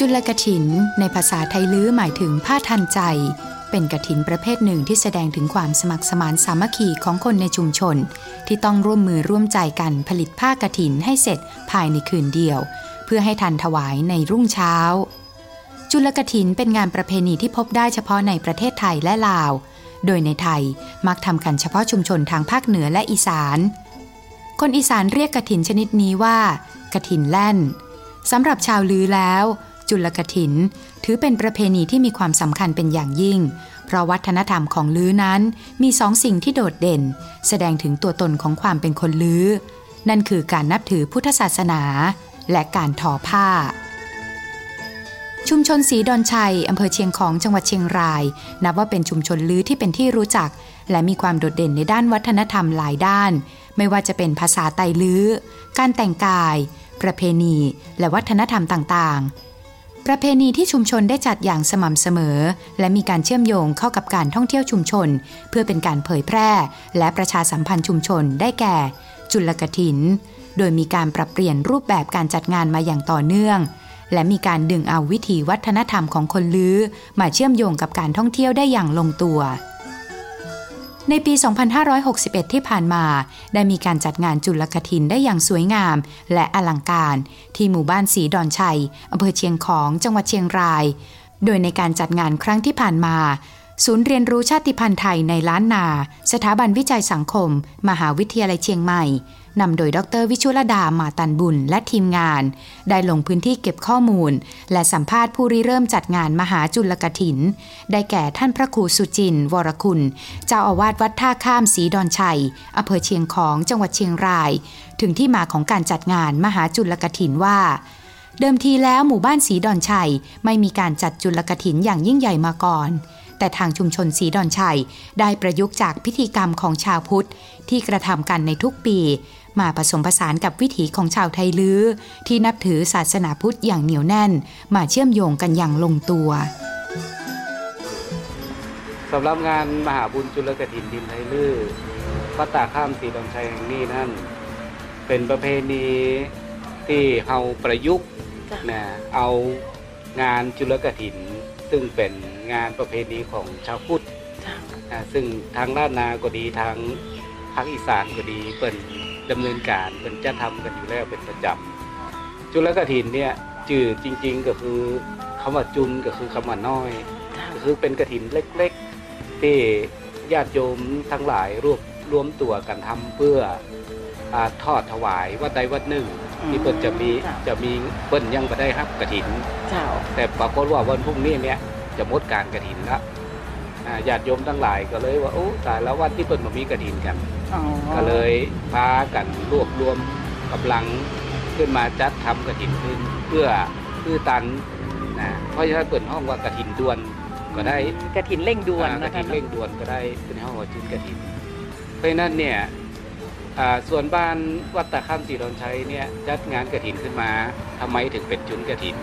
จุลกถิน ในภาษาไทยลื้อหมายถึงผ้าทันใจ เป็นกถินประเภทหนึ่งที่แสดงถึงความสมัครสมานสามัคคีของคนในชุมชน ที่ต้องร่วมมือร่วมใจกันผลิตผ้ากถินให้เสร็จภายในคืนเดียว เพื่อให้ทันถวายในรุ่งเช้า จุลกถินเป็นงานประเพณีที่พบได้เฉพาะในประเทศไทยและลาว โดยในไทยมักทำกันเฉพาะชุมชนทางภาคเหนือและอีสาน คนอีสานเรียกกถินชนิดนี้ว่ากถินแล่นสำหรับชาวลือแล้ว จุลกถิน ถือเป็นประเพณีที่มีความสำคัญเป็นอย่างยิ่ง เพราะวัฒนธรรมของลื้อนั้นมีสองสิ่งที่โดดเด่น แสดงถึงตัวตนของความเป็นคนลือนั่นคือการนับถือพุทธศาสนา และการทอผ้าชุมชนสีดอนชัย อำเภอเชียงของจังหวัดเชียงราย นับว่าเป็นชุมชนลื้อที่เป็นที่รู้จัก และมีความโดดเด่นในด้านวัฒนธรรมหลายด้าน ไม่ว่าจะเป็นภาษาไตลื้อ การแต่งกาย ประเพณี และวัฒนธรรมต่างๆ ประเพณีที่ชุมชนได้จัดอย่างสม่ำเสมอ และมีการเชื่อมโยงเข้ากับการท่องเที่ยวชุมชน เพื่อเป็นการเผยแพร่ และประชาสัมพันธ์ชุมชนได้แก่ จุลกถิน โดยมีการปรับเปลี่ยนรูปแบบการจัดงานมาอย่างต่อเนื่อง และมีการดึงเอาวิถีวัฒนธรรมของคนลื้อมาเชื่อมโยงกับการท่องเที่ยวได้อย่างลงตัว ในปี 2561 ที่ผ่านมา ได้มีการจัดงานจุลกถินได้อย่างสวยงาม และอลังการ ที่หมู่บ้านสีดอนชัยอำเภอเชียงของจังหวัดเชียงราย โดยในการจัดงานครั้งที่ผ่านมา ศูนย์เรียนรู้ชาติพันธุ์ไทยในล้านนา สถาบันวิจัยสังคม มหาวิทยาลัยเชียงใหม่ นำโดยดรวิชุลดามาตันบุญและทีมงาน ได้ลงพื้นที่เก็บข้อมูล และสัมภาษณ์ผู้ริเริ่มจัดงานมหาจุลกถิน ได้แก่ท่านพระครูสุจิน วรคุณ เจ้าอาวาสวัดท่าข้ามสีดอนชัยอำเภอเชียงของจังหวัดเชียงราย ถึงที่มาของการจัดงานมหาจุลกถินว่าเดิมทีแล้วหมู่บ้านสีดอนชัยไม่มีการจัดจุลกถินอย่างยิ่งใหญ่มาก่อน แต่ทางชุมชนสีดอนชัยได้ประยุกต์จากพิธีกรรมของชาวพุทธ ที่กระทำกันในทุกปี มาผสมผสานกับวิถีของชาวไทยลื้อ ที่นับถือศาสนาพุทธอย่างเหนียวแน่น มาเชื่อมโยงกันอย่างลงตัวสำหรับงานมหาบุญจุลกถินดินไทยลื้อวัดตาข้ามสีดอนชัยแห่งนี้นั่น เป็นประเพณีที่เฮาประยุกต์นะเอางานจุลกถิน ซึ่งเป็นงานประเพณีของชาวพุทธนะซึ่งทางด้านนาก็ดีทางภาคอีสานก็ดีเป็น ดำเนินการเป็นจะทำกันอยู่แล้วเป็นประจำจุลกถินเนี่ยจื่อจริง ๆ ก็คือคำว่าจุนก็คือคำว่าน้อย ก็คือเป็นกระถินเล็กๆ ที่ญาติโยมทั้งหลายรวบรวมตัวกันทำเพื่ออาทอดถวายวัดใดวัดหนึ่งที่เปิ้นจะมีจะมีเปิ้นยังบ่ได้รับกระถินเจ้าแต่ปรากฏว่าวันพรุ่งนี้เนี่ยจะหมดการกระถินละอ่าญาติโยมทั้งหลายก็เลยว่าโอ้ตายแล้ววันที่เปิ้นบ่มีกระถินกันอ๋อ ก็เลยพากันรวบรวมกำลังขึ้นมาจัดทำกระถินขึ้นเพื่อเพื่อตันนะเพราะฉะนั้นเปิดห้องว่ากระถินด่วนก็ได้กระถินเร่งด่วนอ่ากนะระคะถินเร่งด่วนก็ได้เป็นห้องว่าจุนกระถิน เพราะฉะนั้นเนี่ยอ่าส่วนบ้านวัดตะข้ามสีดอนชัยเนี่ยจัดงานกระถินขึ้นมาทำไมถึงเป็นจุนกระถิน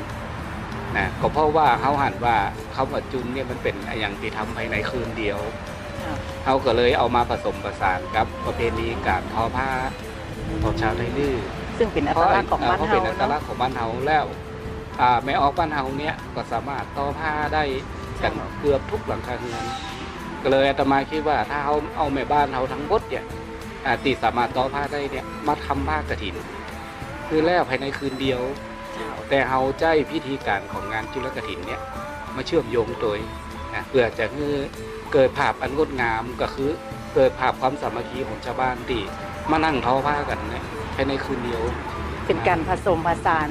นะก็เพราะว่าเขาหันว่าคำว่าจุนเนี่ยมันเป็นอย่างที่ทำภายในคืนเดียว เขาก็เลยเอามาผสมผสานกับประเพณีการทอผ้าของชาวไทยลื้อซึ่งเป็นอัตลักษณ์ของบ้านเพราะเฮาเป็นอัตลัเนาะกษณ์ของบ้านเฮาแล้วอ่าแม่ออกบ้านเฮาเนี่ยก็สามารถทอผ้าได้กันเกือบทุกหลังคาเรือนก็เลยอาตมาคิดว่าถ้าเขาเอาแม่บ้านเฮาทั้งหมดเนี่ยอ่าตีสามารถทอผ้าได้เนี่ยมาทำผ้ากฐิน คือแล้วภายในคืนเดียว แต่เฮาใจพิธีการของงานจุลกฐินเนี่ยมาเชื่อมโยงโดยนะเพื่อจะให้ เกิดภาพอันงดงามก็คือ เกิดภาพความสามัคคีของชาวบ้านที่มานั่งทอผ้ากันเนี่ยภายในคืนเดียว เป็นการผสมผสาน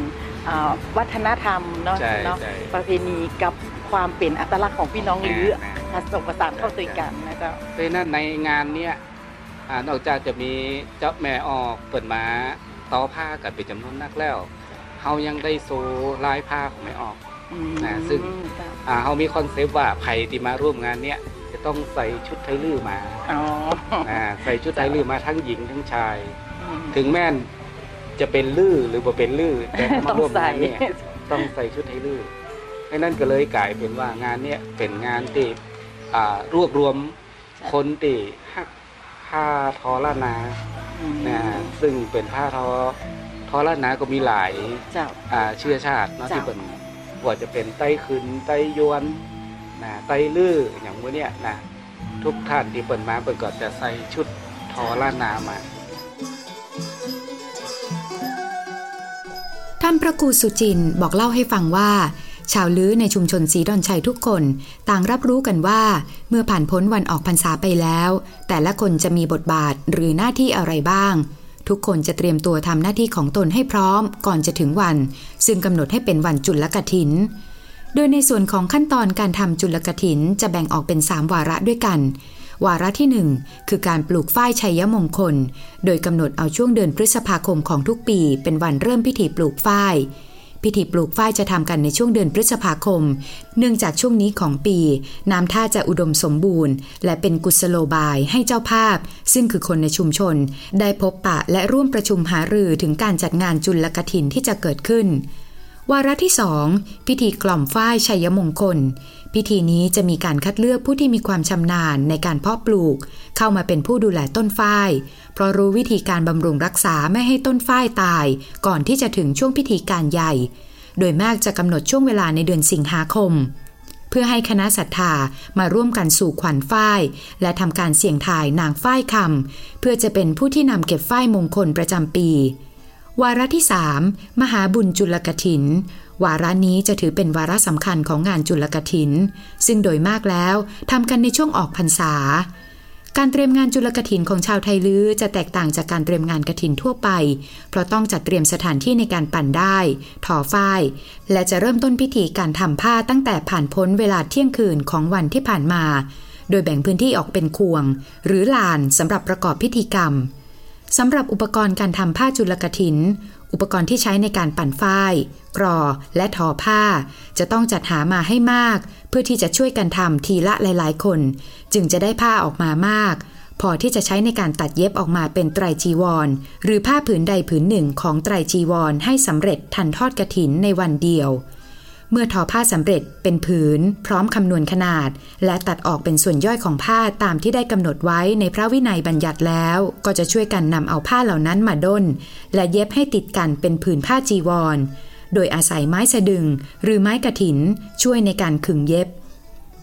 อ่าวัฒนธรรมเนาะใช่เนาะใช่ประเพณีกับความเป็นอัตลักษณ์ของพี่น้องหรือแน่ผสมผสานเข้าด้วยกันนะเจ้าเพราะฉะนั้นในงานเนี้ยอ่านอกจากจะมีเจ้าแม่ออกเปิดมาทอผ้ากันเป็นจำนวนนักแล้วเฮายังได้โชว์ลายผ้าของแม่ออกอืมนะซึ่งจ้ะอ่าเขามี concept ว่าใครที่มาร่วมงานเนี้ย จะต้องใส่ชุดไทลื้อมาอ๋ออ่าใส่ชุดไทยลื้อมาทั้งหญิงทั้งชายอืมถึงแม้นจะเป็นลื้อหรือบ่เป็นลื้อแต่ถ้ามาต้องร่วมใส่งานเนี่ยต้องใส่ชุดไทยลื้อดังนั้นก็เลยกลายเป็นว่างานเนี้ยเป็นงานที่อ่ารวบรวมคนที่ฮักผ้าทอล้านนาอืมนะซึ่งเป็นผ้าทอทอล้านนาก็มีหลายเจ้าอ่าเชื้อชาติเนาะจ้ะที่เป็นว่าจะเป็นไต้ขึ้นไต้ยวน นะไตลื้ออย่างมื่อเนี้ยนะทุกท่านที่เปิดมาเปิดก็จะใส่ชุดทอล้านนามาท่านพระครูสุจินบอกเล่าให้ฟังว่า ชาวลื้อในชุมชนสีดอนชัยทุกคนต่างรับรู้กันว่า เมื่อผ่านพ้นวันออกพรรษาไปแล้ว แต่ละคนจะมีบทบาทหรือหน้าที่อะไรบ้าง ทุกคนจะเตรียมตัวทำหน้าที่ของตนให้พร้อมก่อนจะถึงวัน ซึ่งกำหนดให้เป็นวันจุลกถิน โดยในส่วนของขั้นตอนการทำจุลกถินจะแบ่งออกเป็น 3 วาระด้วยกัน วาระที่ 1 คือการปลูกฝ้ายชัยมงคล โดยกำหนดเอาช่วงเดือนพฤษภาคมของทุกปีเป็นวันเริ่มพิธีปลูกฝ้ายพิธีปลูกฝ้ายจะทำกันในช่วงเดือนพฤษภาคม เนื่องจากช่วงนี้ของปี น้ำท่าจะอุดมสมบูรณ์ และเป็นกุศโลบายให้เจ้าภาพ ซึ่งคือคนในชุมชน ได้พบปะและร่วมประชุมหารือถึงการจัดงานจุลกถินที่จะเกิดขึ้น วาระที่สองพิธีกล่อมฝ้ายชัยมงคล พิธีนี้จะมีการคัดเลือกผู้ที่มีความชำนาญในการเพาะปลูก เข้ามาเป็นผู้ดูแลต้นฝ้าย เพราะรู้วิธีการบำรุงรักษาไม่ให้ต้นฝ้ายตาย ก่อนที่จะถึงช่วงพิธีการใหญ่ โดยมากจะกำหนดช่วงเวลาในเดือนสิงหาคม เพื่อให้คณะศรัทธามาร่วมกันสู่ขวัญฝ้าย และทำการเสี่ยงทายนางฝ้ายคำเพื่อจะเป็นผู้ที่นำเก็บฝ้ายมงคลประจำปี วาระที่ 3 มหาบุญจุลกถิน วาระนี้จะถือเป็นวาระสำคัญของงานจุลกถิน ซึ่งโดยมากแล้วทำกันในช่วงออกพรรษา การเตรียมงานจุลกถินของชาวไทยลื้อจะแตกต่างจากการเตรียมงานกถินทั่วไป เพราะต้องจัดเตรียมสถานที่ในการปั่นได้ทอฝ้าย และจะเริ่มต้นพิธีการทำผ้าตั้งแต่ผ่านพ้นเวลาเที่ยงคืนของวันที่ผ่านมา โดยแบ่งพื้นที่ออกเป็นควง หรือลานสำหรับประกอบพิธีกรรม สำหรับอุปกรณ์การทำผ้าจุลกถิน อุปกรณ์ที่ใช้ในการปั่นฝ้าย กรอ และทอผ้า จะต้องจัดหามาให้มาก เพื่อที่จะช่วยกันทำทีละหลาย ๆ คน จึงจะได้ผ้าออกมามาก พอที่จะใช้ในการตัดเย็บออกมาเป็นไตรจีวร หรือผ้าผืนใดผืนหนึ่งของไตรจีวรให้สำเร็จทันทอดกระถินในวันเดียว เมื่อทอผ้าสำเร็จเป็นผืน พร้อมคำนวณขนาด และตัดออกเป็นส่วนย่อยของผ้าตามที่ได้กำหนดไว้ในพระวินัยบัญญัติแล้ว ก็จะช่วยกันนำเอาผ้าเหล่านั้นมาด้น และเย็บให้ติดกันเป็นผืนผ้าจีวร โดยอาศัยไม้สะดึง หรือไม้กระถิน ช่วยในการขึงเย็บ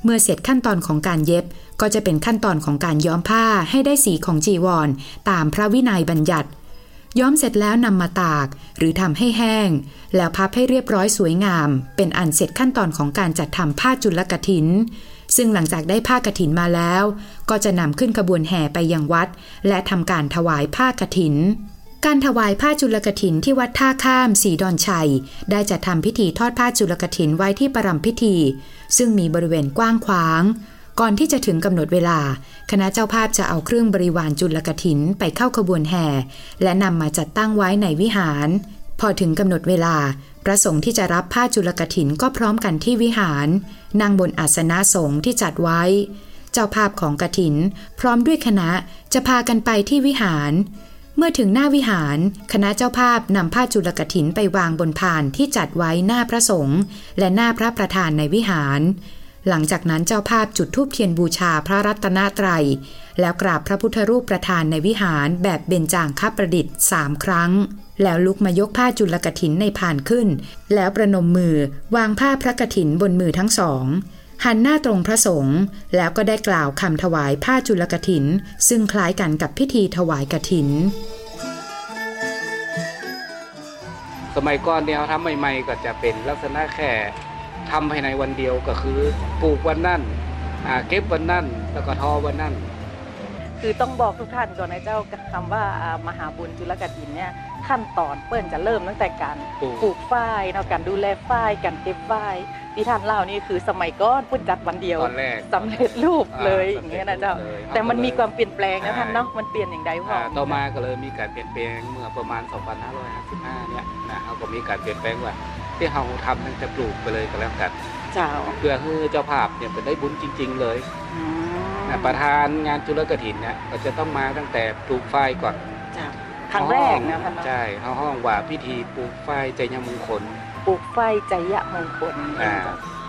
เมื่อเสร็จขั้นตอนของการเย็บก็จะเป็นขั้นตอนของการย้อมผ้าให้ได้สีของจีวร ตามพระวินัยบัญญัติ ย้อมเสร็จแล้วนำมาตากหรือทำให้แห้ง แล้วพับให้เรียบร้อยสวยงาม เป็นอันเสร็จขั้นตอนของการจัดทำผ้าจุลกถิน ซึ่งหลังจากได้ผ้ากฐินมาแล้ว ก็จะนำขึ้นขบวนแห่ไปยังวัด และทำการถวายผ้ากฐิน การถวายผ้าจุลกถินที่วัดท่าข้ามสีดอนชัย ได้จัดทำพิธีทอดผ้าจุลกถินไว้ที่ประรำพิธี ซึ่งมีบริเวณกว้างขวาง ก่อนที่จะถึงกำหนดเวลา คณะเจ้าภาพจะเอาเครื่องบริวารจุลกถินไปเข้าขบวนแห่ และนำมาจัดตั้งไว้ในวิหาร พอถึงกำหนดเวลา พระสงฆ์ที่จะรับผ้าจุลกถินก็พร้อมกันที่วิหาร นั่งบนอาสนะสงฆ์ที่จัดไว้ เจ้าภาพของกถิน พร้อมด้วยคณะจะพากันไปที่วิหาร เมื่อถึงหน้าวิหาร คณะเจ้าภาพนำผ้าจุลกถินไปวางบนพานที่จัดไว้หน้าพระสงฆ์และหน้าพระประธานในวิหาร หลังจากนั้นเจ้าภาพจุดธูปเทียนบูชาพระรัตนตรัย แล้วกราบพระพุทธรูปประธานในวิหารแบบเบญจางคประดิษฐ์สามครั้ง แล้วลุกมายกผ้าจุลกถินในผ่านขึ้น แล้วประนมมือวางผ้าพระกถินบนมือทั้งสองหันหน้าตรงพระสงฆ์แล้วก็ได้กล่าวคำถวายผ้าจุลกถิน ซึ่งคล้ายกันกับพิธีถวายกถิน สมัยก่อนเนี่ยทำใหม่ ๆ ก็จะเป็นลักษณะแค่ ทำภายในวันเดียวก็คือปลูกวันนั่นอ่าเก็บวันนั่นแล้วก็ทอวันนั่นคือต้องบอกทุกท่านก่อนนะเจ้าคำว่าอ่ามหาบุญจุลกถินเนี่ยขั้นตอนเปิ้นจะเริ่มตั้งแต่การปลูกปลูกฝ้ายเนาะการดูแลฝ้ายการเก็บฝ้ายที่ท่านเล่านี่คือสมัยก่อนเปิ้นจัดวันเดียวตอนแรกสำเร็จรูปเลยอ่าอย่างเงี้ยนะเจ้าสำร็จรูปลยแต่มันมีความเปลี่ยนแปลงนะใช่ท่านเนาะมันเปลี่ยนอย่างใดพ่ออ่าต่อมาก็เลยมีการเปลี่ยนแปลงเมื่อประมาณ 2555 เนี่ยนะเขาก็มีการเปลี่ยนแปลงว่า ที่เราทำตั้งแต่ปลูกไปเลยก็แล้วกันเจ้าเพื่อให้เจ้าภาพเนี่ยเป็นได้บุญจริง ๆ เลยอืมนะประธานงานจุลกฐินเนี่ยก็จะต้องมาตั้งแต่ปลูกฝ้ายก่อนเจ้าครั้งแรกนะท่านเนาะใช่เขาห้องว่าพิธีปลูกฝ้ายใจยมงคลปลูกไฟใจยะมงคลอ่า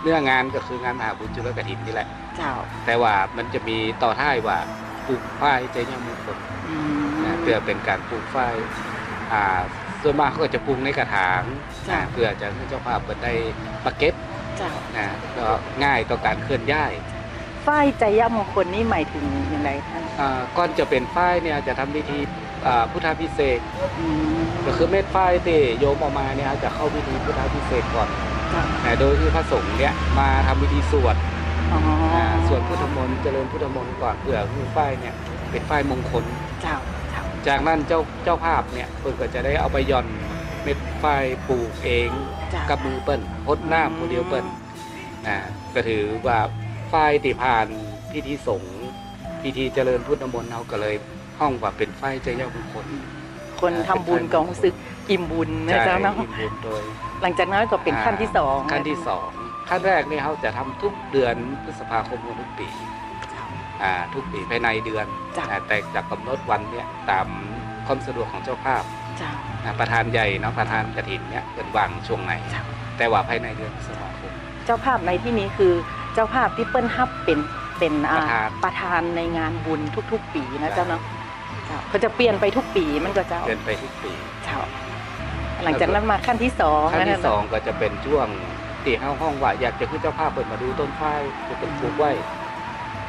เนื้องานก็คืองานมหาบุญจุลกฐินนี่แหละ เจ้าแต่ว่ามันจะมีต่อท้ายว่าปลูกฝ้ายใจยมงคลอืมนะเพื่อเป็นการปลูกฝ้ายอ่า ส่วนมากเขาก็จะปลูกในกระถางจ้ะ นะเพื่อจะให้เจ้าภาพเปิดได้มาเก็บเจ้านะก็ง่ายต่อการเคลื่อนย้ายไฟใจยะมงคลนี่หมายถึงอย่างไรท่านอ่าก่อนจะเป็นฝ้ายเนี่ยจะทำพิธีอ่าพุทธพิเศษกอืมก็คือเม็ดฝ้ายที่โยมเออกมาเนี่ยจะเข้าพิธีพุทธพิเศษกก่อนเจ้านะโดยที่พระสงฆ์เนี่ยมาทำพิธีสวด อ๋ออาสวดพุทธมนต์เจริญพุทธมนต์ก่อนเพื่อคือฝ้ายเนี่ยเป็นฝ้ายมงคลเจ้าเจ้าจากนั้นเจ้าเจ้าภาพเนี่ยเพิ่นก็จะได้เอาไปหย่อนเม็ดฝ้ายปลูกเองเจ้ากับมือเปิ้นพดหน้าผู้เดียวเปิ้นนะก็ถือว่าฝ้ายที่ผ่านพิธีสงฆ์พิธีเจริญพุทธมนต์เราก็เลยห้องว่าเป็นฝ้ายใจยมงคลคนทำบุญก็รู้สึกอิ่มบุญนะใช่เจ้าเนาะอิ่มบุญโดย หลังจากนั้นก็เป็นขั้นที่สองขั้นที่สองขั้นแรกเนี่ยเขาจะทำทุกเดือนพฤษภาคมของทุกปีอ่า ทุกปีภายในเดือนจ้ะอ่าแต่จะกำหนดวันเนี่ยตามความสะดวกของเจ้าภาพเจ้าอ่าประธานใหญ่เนาะประธานกระถินเนี่ยเป็นวางช่วงไหนจ้ะแต่ว่าภายในเดือนพฤษภาคมเจ้าภาพในที่นี้คือเจ้าภาพที่เปิ้ลฮับเป็นเป็นอ่ประธานประธานในงานบุญทุก ๆ ปีนะใช่เจ้าเนาะเจ้าเขาจะเปลี่ยนไปทุกปีมันก็เจ้าเดินไปทุกปีเจ้าหลังจากนั้นมาขั้นที่สองขั้นที่ะสองก็จะเป็นช่วงตีห้าห้องว่าอยากจะขึ้นเจ้าภาพเปิดมาดูต้นฝ้ายจะเป็นปลูกไว้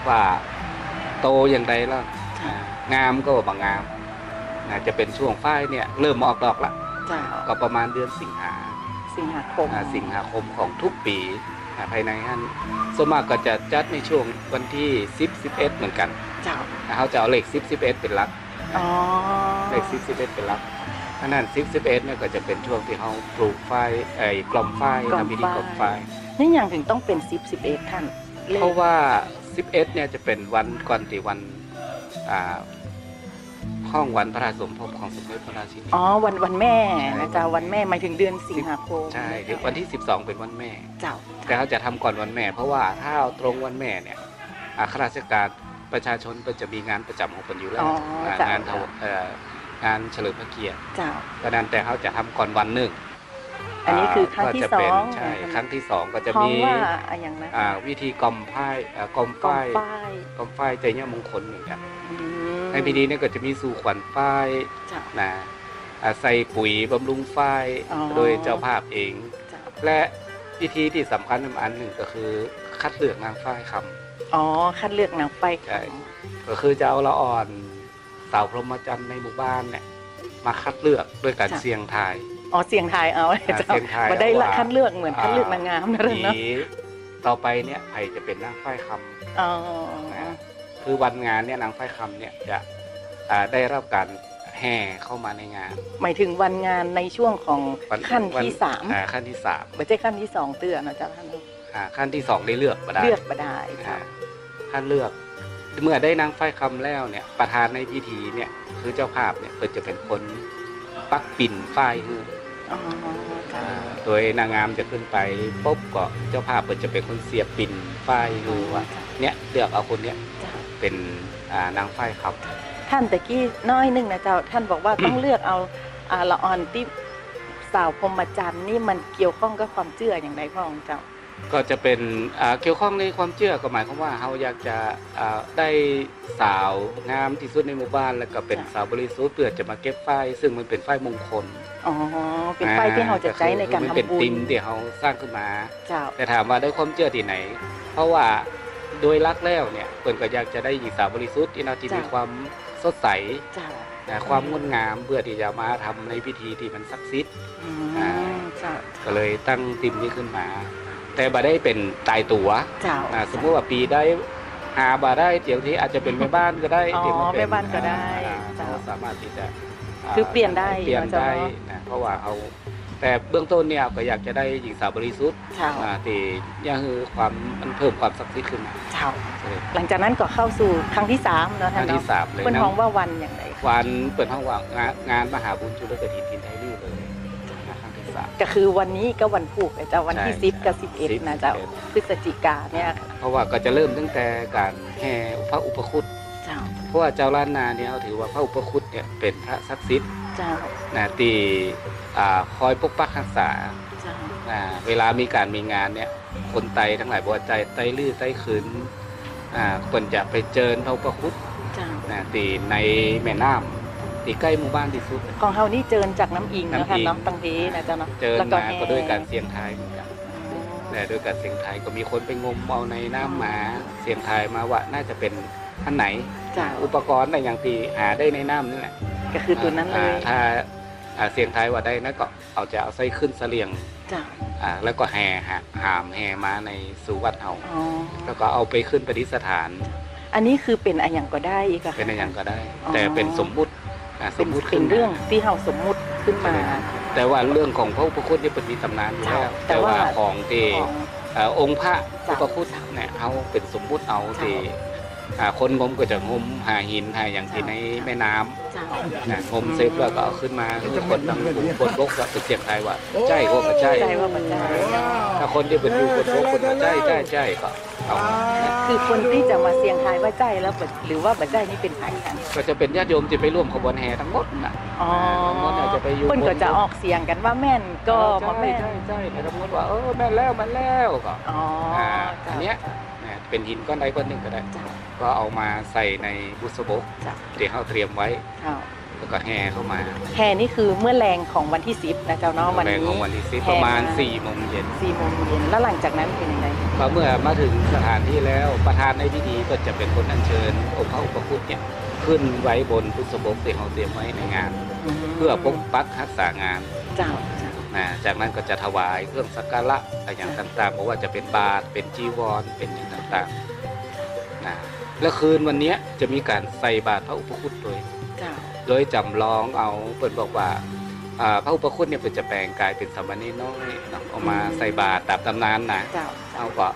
ว่า โตอย่างไรแล้วอ่างามก็บางงามนะจะเป็นช่วงฝ้ายเนี่ยเริ่มออกดอกละเจ้าก็ประมาณเดือนสิงหาสิงหาคมอ่าสิงหาคมของทุกปีอ่าภายในท่านส่วนมากก็จะจัดในช่วงวันที่ 10 11 เหมือนกันเจ้านะเขาจะเอาเลข 10 11 เป็นหลักอ๋อเลข 10 11 เป็นหลักอันนั้น10 11เนี่ยก็จะเป็นช่วงที่เขาปลูกฝ้ายไอ้กล่อมฝ้ายทำพิธีกล่อมฝ้ายนี่อย่างถึงต้องเป็นสิบสิบเอ็ดท่านลขเพราะว่า 11เนี่ยจะเป็นวันก่อนที่วันอ่าห้องวันพระราชสมภพของสมเด็จพระราชินีอ๋อวันวันแม่ใช่นะเจ้าวันแม่หมายถึงเดือนสิงหาคมใช่เดี๋ยววันที่ 12 เป็นวันแม่ เจ้าแต่เขาจะทำก่อนวันแม่ เพราะว่าถ้าเอาตรงวันแม่เนี่ยอาข้าราชการประชาชนก็จะมีงานประจำของคนอยู่แล้วอ๋ออ่าจ้ะงานถวเอ่องานเฉลิมพระเกียรติเจ้าเพราะฉะนั้นแต่เขาจะทำก่อนวันหนึ่ง อันนี้คือครั้งที่ก็จะสอเป็นงใช่ครั้งที่สองก็จะเพราะมีว่าอะอย่างนั้นอ่าวิธีกล่อมฝ้ายเอ่อกล่อมกองฝ้ายป้ายกล่อมฝ้ายใจเนี่ยมงคลเหมือนกันอืมในพิธีนี้ก็จะมีสู่ขวัญฝ้ายเจ้านะอ่าใส่ปุ๋ยบำรุงฝ้ายอ๋อโดยเจ้าภาพเองเจ้าและพิธีที่สำคัญอันหนึ่งก็คือ คัดเลือกนางฝ้ายคำอ๋อคัดเลือกนางไปใช่ก็คือจะเอาละอ่อนสาวพรหมจรรย์ในหมู่บ้านเนี่ยมาคัดเลือกด้วยการเสี่ยงทาย อ๋อเสียงทายเอาอ่าเจ้าเสี่ยงทายมาได้ละเอาว่าคัดเลือกเหมือนคัดเลือกนางงามนะเรื่องเนาะผีต่อไปเนี่ยใครจะเป็นนางฝ้ายคอ๋อำนะคือวันงานเนี่ยนางฝ้ายคำเนี่ยจะอ่าได้รับการแห่เข้ามาในงาน หมายถึงวันงานในช่วงของวันขั้นวัที่สามอ่ขั้นที่สามไม่ใช่ขั้นที่สองเตือนนะเจ้าท่านเนาะอ่าขั้นที่สองได้เลือกมาได้เลือกมาได้เจ้าอ่าขั้นเลือก เมื่อได้นางฝ้ายคำแล้วเนี่ย ประธานในพิธีเนี่ย คือเจ้าภาพเนี่ยเพิ่นจะเป็นคนปักปิ่นฝ้ายให้อ๋อเจ้าอ่า โดยนางงามจะขึ้นไปปุ๊บก็เจ้าภาพเปิดจะเป็นคนเสียบปิ่นฝ้ายดูว่าเนี่ยเลือกเอาคนเนี้ยเจ้าเป็นอ่านางฝ้ายครับ ท่านตะกี้น้อยหนึงนะเจ้าท่านบอกว่าต้องเลือกเอาอ่าละออนที่สาวพรหมจันทร์นี่มันเกี่ยวข้องกับความเชื่ออย่างไรพ่อของเจ้า ก็จะเป็นอ่าเกี่ยวข้องในความเชื่อก็หมายความว่าเราอยากจะอ่าได้สาวงามที่สุดในหมู่บ้าน แล้วก็เป็นจ้ะสาวบริสุทธิ์เพื่อจะมาเก็บฝ้ายซึ่งมันเป็นฝ้ายมงคลอ๋อเป็นไฟที่เราจะใช้ในการมันทำเป็นบุติญมที่เราสร้างขึ้นมาเจ้าแต่ถามว่าได้ความเชื่อที่ไหน เพราะว่าโดยรักแล้วเนี่ยเปิ่นก็อยากจะได้หญิงสาวบริสุทธิ์ที่นาที่จ้ะมีความสดใสเจ้านะความงดงามเพื่อที่จะมาทำในพิธีที่มันศักดิ์สิทธิ์อือ่ามเจ้าก็เลยตั้งติมนี้ขึ้นมา แต่บ่ได้เป็นตายตัวเจ้าอ่าสมมติว่าปีได้หาบ่ได้เดี๋ยวที่อาจจะเป็นแม่บ้านก็ได้อ๋อเดี๋ยวมาเป็แม่บ้านก็ได้อ่าเจ้า เราสามารถที่จะาคือเปลี่ยนได้เปลี่ยนเนาะเจ้าได้เนาะนะเพราะว่าเอาแต่เบื้องต้นเนี่ยก็อยากจะได้หญิงสาวบริสุทธิ์เจ้า อ่าที่ยังคือความมันเพิ่มความศักดิ์สิทธิ์ขึ้นมาเจ้าเลยหลังจากนั้นก็เข้าสู่ครั้งที่สามเนาะคท่ารั้นงที่เนาะสามเลยเป็นนะ ห้องว่าวันอย่างไร วันเปิดห้องว่างงานงานมหาบุญจุลกฐินทินไทยลื่อเลยนะครั้งที่ ษาก็คือวันนี้ก็วันผูกนะเจ้าวันที่ใช่สิบกับใช่สิบเอ็ด10นะเจ้าพฤศจิกาเนี่ยค่ะเพราะว่าก็จะเริ่มตั้งแต่การแห่พระอุปคุตเจ้าเพราะว่าเจ้าล้านนาเนี่ยเขาถือว่าพระอุปคุตเนี่ยเป็นพระศักดิ์สิทธิ์เจ้านะที่อ่าคอยปกปักรักษาเจ้าอ่าเวลามีการมีงานเนี่ยคนไตทั้งหลายบัวใจไตลื้อไตขืนอ่าคนจะไปเจิญพระอุปคุตเจ้านะที่ในแม่น้ำ ที่ใกล้หมู่บ้านที่สุด ของเฮานี่เจิญจากน้ำอิงเนาะค่ะน้ำอิงเนาะตังเพนะเจ้าเนาะเจิญแล้วก็มาแห่ก็ด้วยการเสียงทายเหมือนกันแต่ด้วยการเสียงทายก็มีคนไปงมเอาในน้ำหมาเสียงทายมาว่าน่าจะเป็นอันไหนเจ้าอุปกรณ์อะไรอย่างที่หาได้ในน้ำนี่แหละก็คือตัวนั้นเลยอ่าถ้าอ่าเสียงทายว่าได้นะก็เอาจะเอาใส่ขึ้นเสลียงเจ้าอ่าแล้วก็แห่หาหามแห่มาในสู่วัดเอาอ๋อแล้วก็เอาไปขึ้นประดิษฐาน อันนี้คือเป็นอะไรอย่างก็ได้อีกอะเป็นอะไรอย่างก็ได้อ๋อแต่เป็นสมมุติอ่า สเป็นมมุติเป็ขึ้นนเรื่องที่เฮาสมมุติขึ้นมา แต่ว่าเรื่องของพระอุปคุตนี่เป็นมีตำนานอยู่แล้วแต่แต่ว่าว่าของที่ของ เอ่อองค์พระจ้ะอุปคุตเนี่ยเขาเป็นสมมุติเอาจ้ะที่ อ่าคนงมก็จะงมหาหินหาอย่างที่จ้ะในแม่น้ำเจ้านะงมเซฟแล้วก็เอาขึ้นมาคือคนตั้งคนบกก็เป็นเสียงไทยว่าใจก็กระใจใจว่ามันใจถ้าคนที่เป็นอยู่คนบกคนว่าใจใจใจก็เอาคือคนที่จะมาเสียงทายว่าใจแล้วบ่หรือว่าบัใจนี่เป็นใครกันก็จะเป็นญาติโยมที่ไปร่วมขบวนแห่ทั้งหมดนะอ๋อทั้งหมดเนี่ยจะไปอยู่คนก็จะออกเสียงกันว่าแม่นก็ใช่มาแม่นใช่ใช่แต่ทั้งหมดว่าเออแม่นแล้วแม่นแล้วก็อ๋ออ่าจ้ะอันเนี้ย เนี่ยเป็นหินก้อนใดก้อนหนึ่งก็ได้ จ้ะ ก็เอามาใส่ในบุษบกจ้ะ ที่เขาเตรียมไว้อ้าวแล้วก็แห่เข้ามาแห่นี่คือเมื่อแรงของวันที่สิบนะเจ้าเนาะวันแรงนี้ ของวันที่สิบแห่ประมาณมา 4ี่โมงเย็น สี่โมงเย็นแล้วหลังจากนั้นเป็นยังไงก็เมื่อมาถึงสถานที่แล้วประธานในพิธีก็จะเป็นคนอัญเชิญองค์พระอุปคุตเนี่ยขึ้นไว้บนพุทธบกที่เขาเตรียมไว้ในงาน เพื่อปกปักรักษางาน เจ้าเจ้า นะจากนั้นก็จะถวายเครื่องสักการะอะไรอย่างต่างๆเพราะว่าจะเป็นบาตรเป็นจีวรเป็นอย่างต่างๆนะและคืนวันเนี้ยจะมีการใส่บาตรพระอุปคุตโดยเจ้าโดยจำลองเอาเปิดบอกว่าอ่าพระอุปคุตเนี่ยเป็นจะแปลงกายเป็นสามเณรน้อยเนาะเอามาใส่บาตรตามตำนานนะเจ้าเอาก็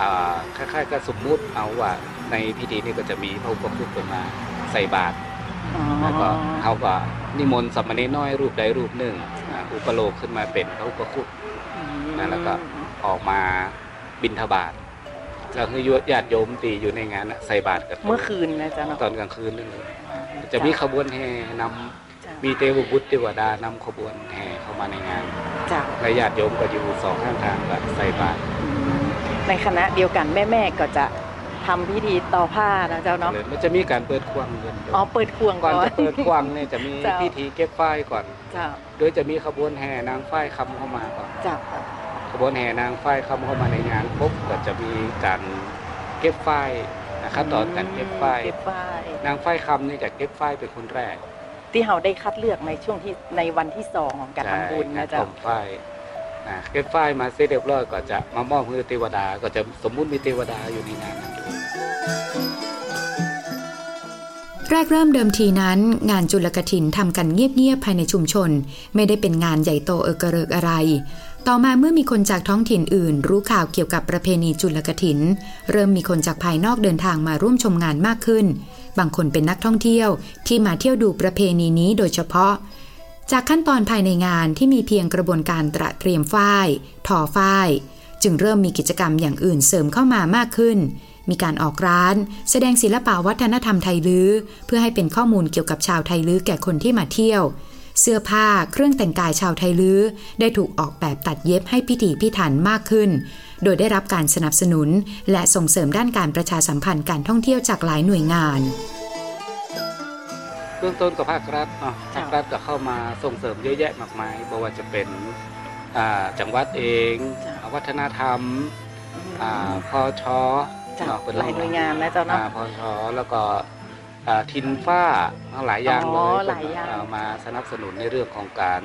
อ่าคล้ายๆกับสมมุติเอาว่าในพิธีนี้ก็จะมีพระอุปคุตขึ้นมาใส่บาตรอ๋อแล้วก็เขาก็นิมนต์สามเณรน้อยรูปใดรูปหนึ่ง อ่าอุปโลกขึ้นมาเป็นพระอุปคุตนะแล้วก็ออกมาบิณฑบาตแล้วคือญาติโยมตีอยู่ในงานน่ะใส่บาตรกันเมื่อคืนนะเจ้าเนาะตอนกลางคืนนั่นเลยจะมีขบวนแห่นำเจ้ามีเทวบุตรเทวดานำขบวนแห่เข้ามาในงานเจ้าและญาติโยมก็อยู่สองข้างทางก็ใส่บาตรอืมในคณะเดียวกันแม่ๆก็จะ ทำพิธีต่อผ้านะเจ้าเนาะเลยมันจะมีการเปิดควงเงินด้วยอ๋อเปิดควงก่ก่ออนน จะเปิดควงเนี่ยจะมีเจ้า พิธีเก็บฝ้ายก่อน เจ้าโดยจะมีขบวนแห่นางฝ้ายคำเข้ามาก่อน เจ้าขบวนแห่นางฝ้ายคำเข้ามาในงานปุ๊บก็จะมีการเก็บฝ้ายนะขั้นตอนการเก็บฝ้ายเก็บฝ้ายนางฝ้ายคำเนี่ยจะเก็บฝ้ายเป็นคนแรกที่เราได้คัดเลือกในช่วงที่ในวันที่สองของการทำบุญนะใช่เจ้าต้มฝ้ายนะเก็บฝ้ายมาเสร็จเรียบร้อยก็จะมามอบมือเทวดาก็จะสมมุติมีเทวดาอยู่ในงานนั้นด้วย แรกเริ่มเดิมทีนั้น งานจุลกถินทำกันเงียบๆภายในชุมชน ไม่ได้เป็นงานใหญ่โตเออกระเริกอะไร ต่อมาเมื่อมีคนจากท้องถิ่นอื่น รู้ข่าวเกี่ยวกับประเพณีจุลกถิน เริ่มมีคนจากภายนอกเดินทางมาร่วมชมงานมากขึ้น บางคนเป็นนักท่องเที่ยวที่มาเที่ยวดูประเพณีนี้โดยเฉพาะ จากขั้นตอนภายในงานที่มีเพียงกระบวนการตระเตรียมฝ้ายทอฝ้าย จึงเริ่มมีกิจกรรมอย่างอื่นเสริมเข้ามามากขึ้น มีการออกร้าน แสดงศิลปะวัฒนธรรมไทยลื้อ เพื่อให้เป็นข้อมูลเกี่ยวกับชาวไทยลื้อแก่คนที่มาเที่ยว เสื้อผ้าเครื่องแต่งกายชาวไทยลื้อ ได้ถูกออกแบบตัดเย็บให้พิถีพิถันมากขึ้น โดยได้รับการสนับสนุน และส่งเสริมด้านการประชาสัมพันธ์การท่องเที่ยวจากหลายหน่วยงานเบื้องต้นกับภาครัฐเนาะจ้ะภาครัฐก็เข้ามาส่งเสริมเยอะแยะมากมายบอกว่าจะเป็นอ่าจังหวัดเองจ้ะวัฒนธรรมอ่าพอชอเจ้าเนาะเป็นหลายหน่วยงานนะเจ้าเนาะ อ่าพอชอแล้วก็อ่าทินฟ้าหลายอย่างเลอ๋อยหลายอย่างเมาสนับสนุนในเรื่องของการ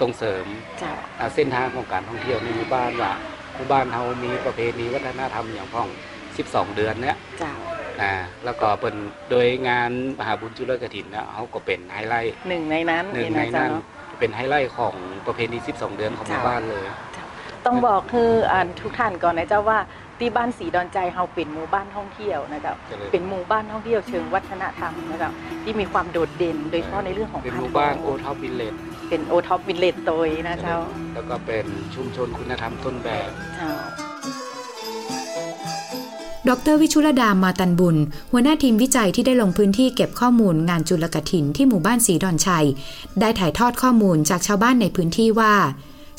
ส่งเสริม เจ้า อ่าเส้นทางของการท่องเที่ยวในหมู่บ้านว่าหมู่บ้านเรามีประเพณีวัฒนธรรมอย่างพ้อง 12 เดือนเนี้ยเจ้าอ่าแล้วก็เป็นโดยงานมหาบุญจุลกฐินนะเขาก็เป็นไฮไลท์หนึ่งในนั้นหนึ่งเองในนะเจ้านั้นเนาะ เป็นไฮไลท์ของประเพณี 12 เดือนของหมู่จ้ะบ้านเลยเจ้าต้องบอกคืออ่านทุกท่านก่อนนะเจ้าว่า ที่บ้านศรีดอนชัยเฮาเป็นหมู่บ้านท่องเที่ยวนะเจ้าก็เลยเป็นหมู่บ้านท่องเที่ยวเชิงวัฒนธรรมนะเจ้าที่มีความโดดเด่นโดยเฉพาะในเรื่องของเป็นผ้หมู่บ้านท OTOP village เป็น OTOP village โตยนะเจ้า แล้วก็เป็นชุมชนคุณธรรมต้นแบบเจ้าดรวิชุลดามาตันบุญ หัวหน้าทีมวิจัยที่ได้ลงพื้นที่เก็บข้อมูลงานจุลกฐินที่หมู่บ้านศรีดอนชัย ได้ถ่ายทอดข้อมูลจากชาวบ้านในพื้นที่ว่า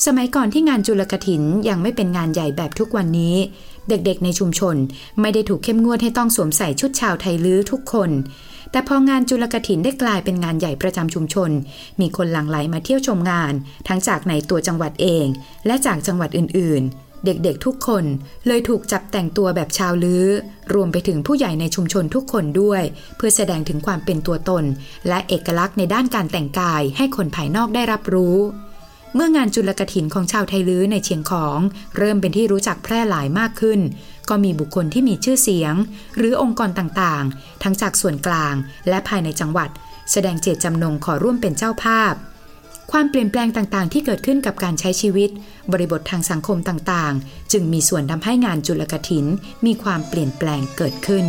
สมัยก่อนที่งานจุลกฐินยังไม่เป็นงานใหญ่แบบทุกวันนี้ เด็กๆในชุมชน ไม่ได้ถูกเข้มงวดให้ต้องสวมใส่ชุดชาวไทลื้อทุกคน แต่พองานจุลกถินได้กลายเป็นงานใหญ่ประจำชุมชน มีคนหลั่งไหลมาเที่ยวชมงาน ทั้งจากในตัวจังหวัดเอง และจากจังหวัดอื่นๆ เด็กๆทุกคนเลยถูกจับแต่งตัวแบบชาวลื้อ รวมไปถึงผู้ใหญ่ในชุมชนทุกคนด้วย เพื่อแสดงถึงความเป็นตัวตน และเอกลักษณ์ในด้านการแต่งกายให้คนภายนอกได้รับรู้ เมื่องานจุลกถินของชาวไทยลื้อในเชียงของ เริ่มเป็นที่รู้จักแพร่หลายมากขึ้น ก็มีบุคคลที่มีชื่อเสียง หรือองค์กรต่างๆ ทั้งจากส่วนกลางและภายในจังหวัด แสดงเจตจำนงขอร่วมเป็นเจ้าภาพ ความเปลี่ยนแปลงต่างๆ ที่เกิดขึ้นกับการใช้ชีวิต บริบททางสังคมต่างๆ จึงมีส่วนทำให้งานจุลกถินมีความเปลี่ยนแปลงเกิดขึ้น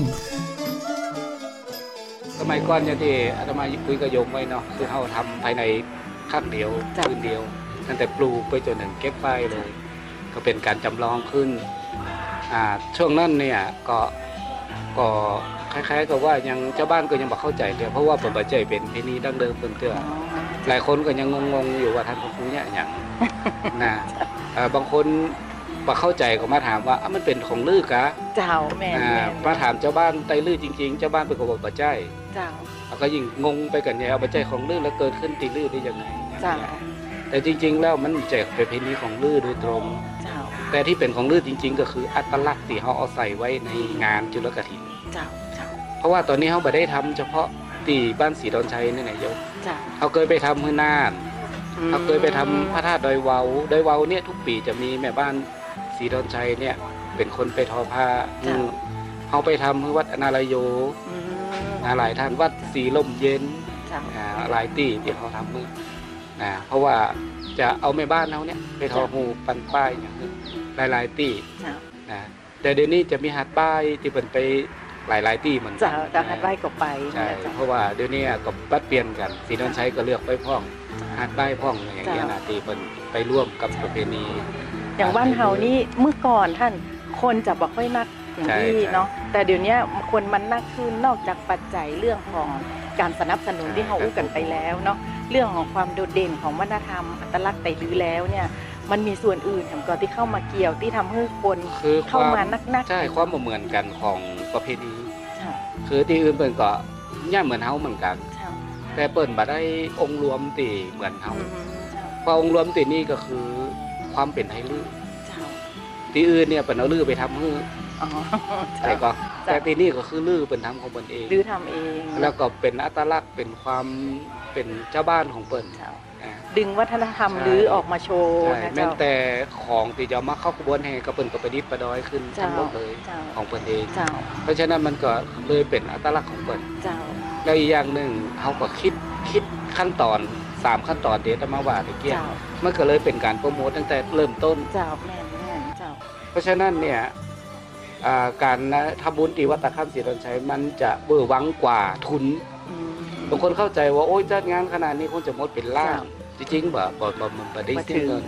สมัยก่อนอย่างที่อาตมาคุยกับโยมไว้เนาะคือเขาทำภายในครั้งเดียวจ้ะคืนเดียว ตั้งแต่ปลูกไปจนถึงเก็บไปเลย ก็เป็นการจำลองขึ้นอ่าช่วงนั้นเนี่ยก็ก็คล้ายๆ กับว่ายังเจ้าบ้านก็ยังบอกเข้าใจเลยเพราะว่าเปิดปัจจัยเป็นพินีดั้งเดิมเพิ่นเตื้อหลายคนก็ยังงงๆอยู่ว่าท่านพระครูเนี่ยอย่างนะเอ่อบางคนมาเข้าใจก็มาถามว่าอะมันเป็นของลือกะเจ้าแม่นอ่าแม่นมาถามเจ้าบ้านไตลือจริงๆ เจ้าบ้านเป็นคนบอกปัจจัยเจ้าแล้วก็ยิ่งงงไปกันเนี่ยเอาปัจจัยของลือแล้วเกิดขึ้นตีลือได้ยังไงเจ้า แต่จริง ๆ แล้วมันแจกประเพณีของลือโดยตรง เจ้า แต่ที่เป็นของลือจริง ๆ ก็คืออัตลักษณ์ที่เขาเอาใส่ไว้ในงานจุลกฐิน เจ้า เจ้า เพราะว่าตอนนี้เขาไม่ได้ทำเฉพาะตีบ้านสีดอนชัยนี่นายกเจ้าเขาเคยไปทำฮือน่านเขาเคยไปทำพระธาตุดอยเวาดอยเวาเนี่ยทุกปีจะมีแม่บ้านศรีดอนชัยเนี่ยเป็นคนไปทอผ้าอืมเขาไปทำที่วัดอนาลโยอืมนะหลายท่านวัดสีลมเย็นเจ้า อ่าหลายตีที่เขาทำมือ นะเพราะว่าจะเอาแม่บ้านเขาเนี่ยไปทอหูปันป้ายอย่างนี้หลายหลายๆตีเจ้านะแต่เดี๋ยวนี้จะมีหัดป้ายที่เป็นไปหลายหลายๆตีเหมือนกัเจ้าเจ้าหัดไหว้ก็ไปใช่นะเจ้าเพราะว่าเดี๋ยวนี้ก็บัดเปลี่ยนกันศรีดอนชัยก็เลือกไปพ่องหัดป้ายพ่องอย่างเงี้ยจ้ะนะตีเป็นไปร่วมกับประเพณีอย่างบ้านเฮานี่เมื่อก่อนท่านคนจะบอกค่อยนักอย่างใช่ที่ใช่เนาะแต่เดี๋ยวนี้คนมันนักขึ้นนอกจากปัจจัยเรื่องของการสนับสนุนใช่ที่เขาอู้กันไปแล้วเนาะ เรื่องของความโดดเด่นของวัฒนธรรมอัตลักษณ์ไตลือแล้วเนี่ยมันมีส่วนอื่นของก่อนที่เข้ามาเกี่ยวที่ทำให้คนคือคเข้าวามมานักนักๆใช่ความบ่เหมือนกันของประเพณีใช่คือที่อื่นเปิ่นก็ย่าเหมือนเฮาเหมือนกันใช่แต่เปิ่นบ่ได้องค์รวมตีเหมือนเฮาอืมใช่เพราะองค์รวมตีนี่ก็คือความเป็นไทยลือใช่ที่อื่นเนี่ยเปิ่นเอาลือไปทำฮื้ออ๋อใช่ใช่ก็จ้ะแต่ที่นี่ก็คือลือเปิ่นทำของเปิ่นเองหรือทำเอง แล้วก็เป็นอัตลักษณ์เป็นความ เป็นเจ้าบ้านของเปิ่นใช่อ่า ดึงวัฒนธรรมใช่ หรือออกมาโชว์ใช่นะแม้เจ้า แต่ของที่จะเอามาเข้ากระบวนแห่ก็เปิ่นก็ประดิษฐ์ประดอยขึ้นทั้งหมดเลยเจ้า ของเปิ่นเอง เจ้า เพราะฉะนั้นมันก็เลยเป็นอัตลักษณ์ของเปิ่น เจ้า แล้วอีกอย่างหนึ่งเขาก็คิดคิดขั้นตอนสามขั้นตอนเดยวจะมาว่าตะเกียเจ้า มันก็เลยเป็นการโปรโมทตั้งแต่เริ่มต้น เจ้าแม่นแม่นเจ้า เพราะฉะนั้นเนี่ยอ่าการทำบุญตีวัดตะข้ามศรีดอนชัยมันจะเบื่อร์หวังกว่าทุนอืม บางคนเข้าใจว่าโอ้ยจัดงานขนาดนี้คงจะหมดเป็นล้านจ้จริงๆบ่บ่บ่บ่บ่ได้มาเสียถึงเงิน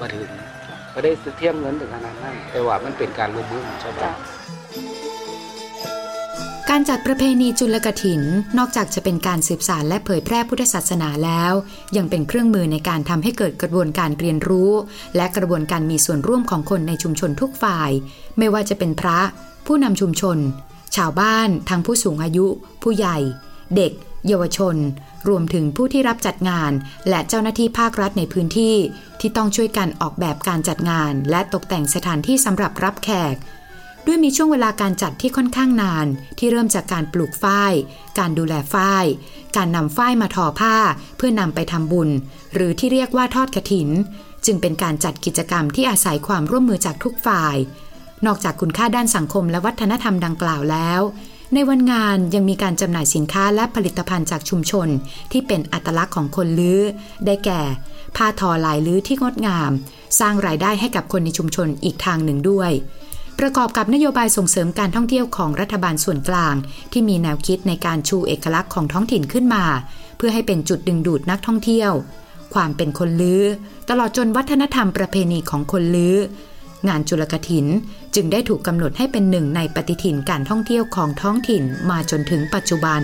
บ่ถึงบ่ได้เทียมเงินถึงขนาดนั้นแต่ว่ามันเป็นการร่วมมือของชาวบ้าเจ้านการจัดประเพณีจุลกถิน นอกจากจะเป็นการสืบสานและเผยแพร่พุทธศาสนาแล้ว ยังเป็นเครื่องมือในการทำให้เกิดกระบวนการเรียนรู้ และกระบวนการมีส่วนร่วมของคนในชุมชนทุกฝ่าย ไม่ว่าจะเป็นพระ ผู้นำชุมชน ชาวบ้าน ทั้งผู้สูงอายุ ผู้ใหญ่ เด็ก เยาวชน รวมถึงผู้ที่รับจัดงาน และเจ้าหน้าที่ภาครัฐในพื้นที่ ที่ต้องช่วยกันออกแบบการจัดงาน และตกแต่งสถานที่สำหรับรับแขก ด้วยมีช่วงเวลาการจัดที่ค่อนข้างนาน ที่เริ่มจากการปลูกฝ้าย การดูแลฝ้าย การนำฝ้ายมาทอผ้า เพื่อนำไปทำบุญ หรือที่เรียกว่าทอดกระถิน จึงเป็นการจัดกิจกรรมที่อาศัยความร่วมมือจากทุกฝ่าย นอกจากคุณค่าด้านสังคมและวัฒนธรรมดังกล่าวแล้ว ในวันงานยังมีการจำหน่ายสินค้าและผลิตภัณฑ์จากชุมชน ที่เป็นอัตลักษณ์ของคนลื้อ ได้แก่ ผ้าทอลายลื้อที่งดงาม สร้างรายได้ให้กับคนในชุมชนอีกทางหนึ่งด้วย ประกอบกับนโยบายส่งเสริมการท่องเที่ยวของรัฐบาลส่วนกลาง ที่มีแนวคิดในการชูเอกลักษณ์ของท้องถิ่นขึ้นมา เพื่อให้เป็นจุดดึงดูดนักท่องเที่ยว ความเป็นคนลื้อ ตลอดจนวัฒนธรรมประเพณีของคนลื้อ งานจุลกถินจึงได้ถูกกำหนดให้เป็นหนึ่งในปฏิทินการท่องเที่ยวของท้องถิ่นมาจนถึงปัจจุบัน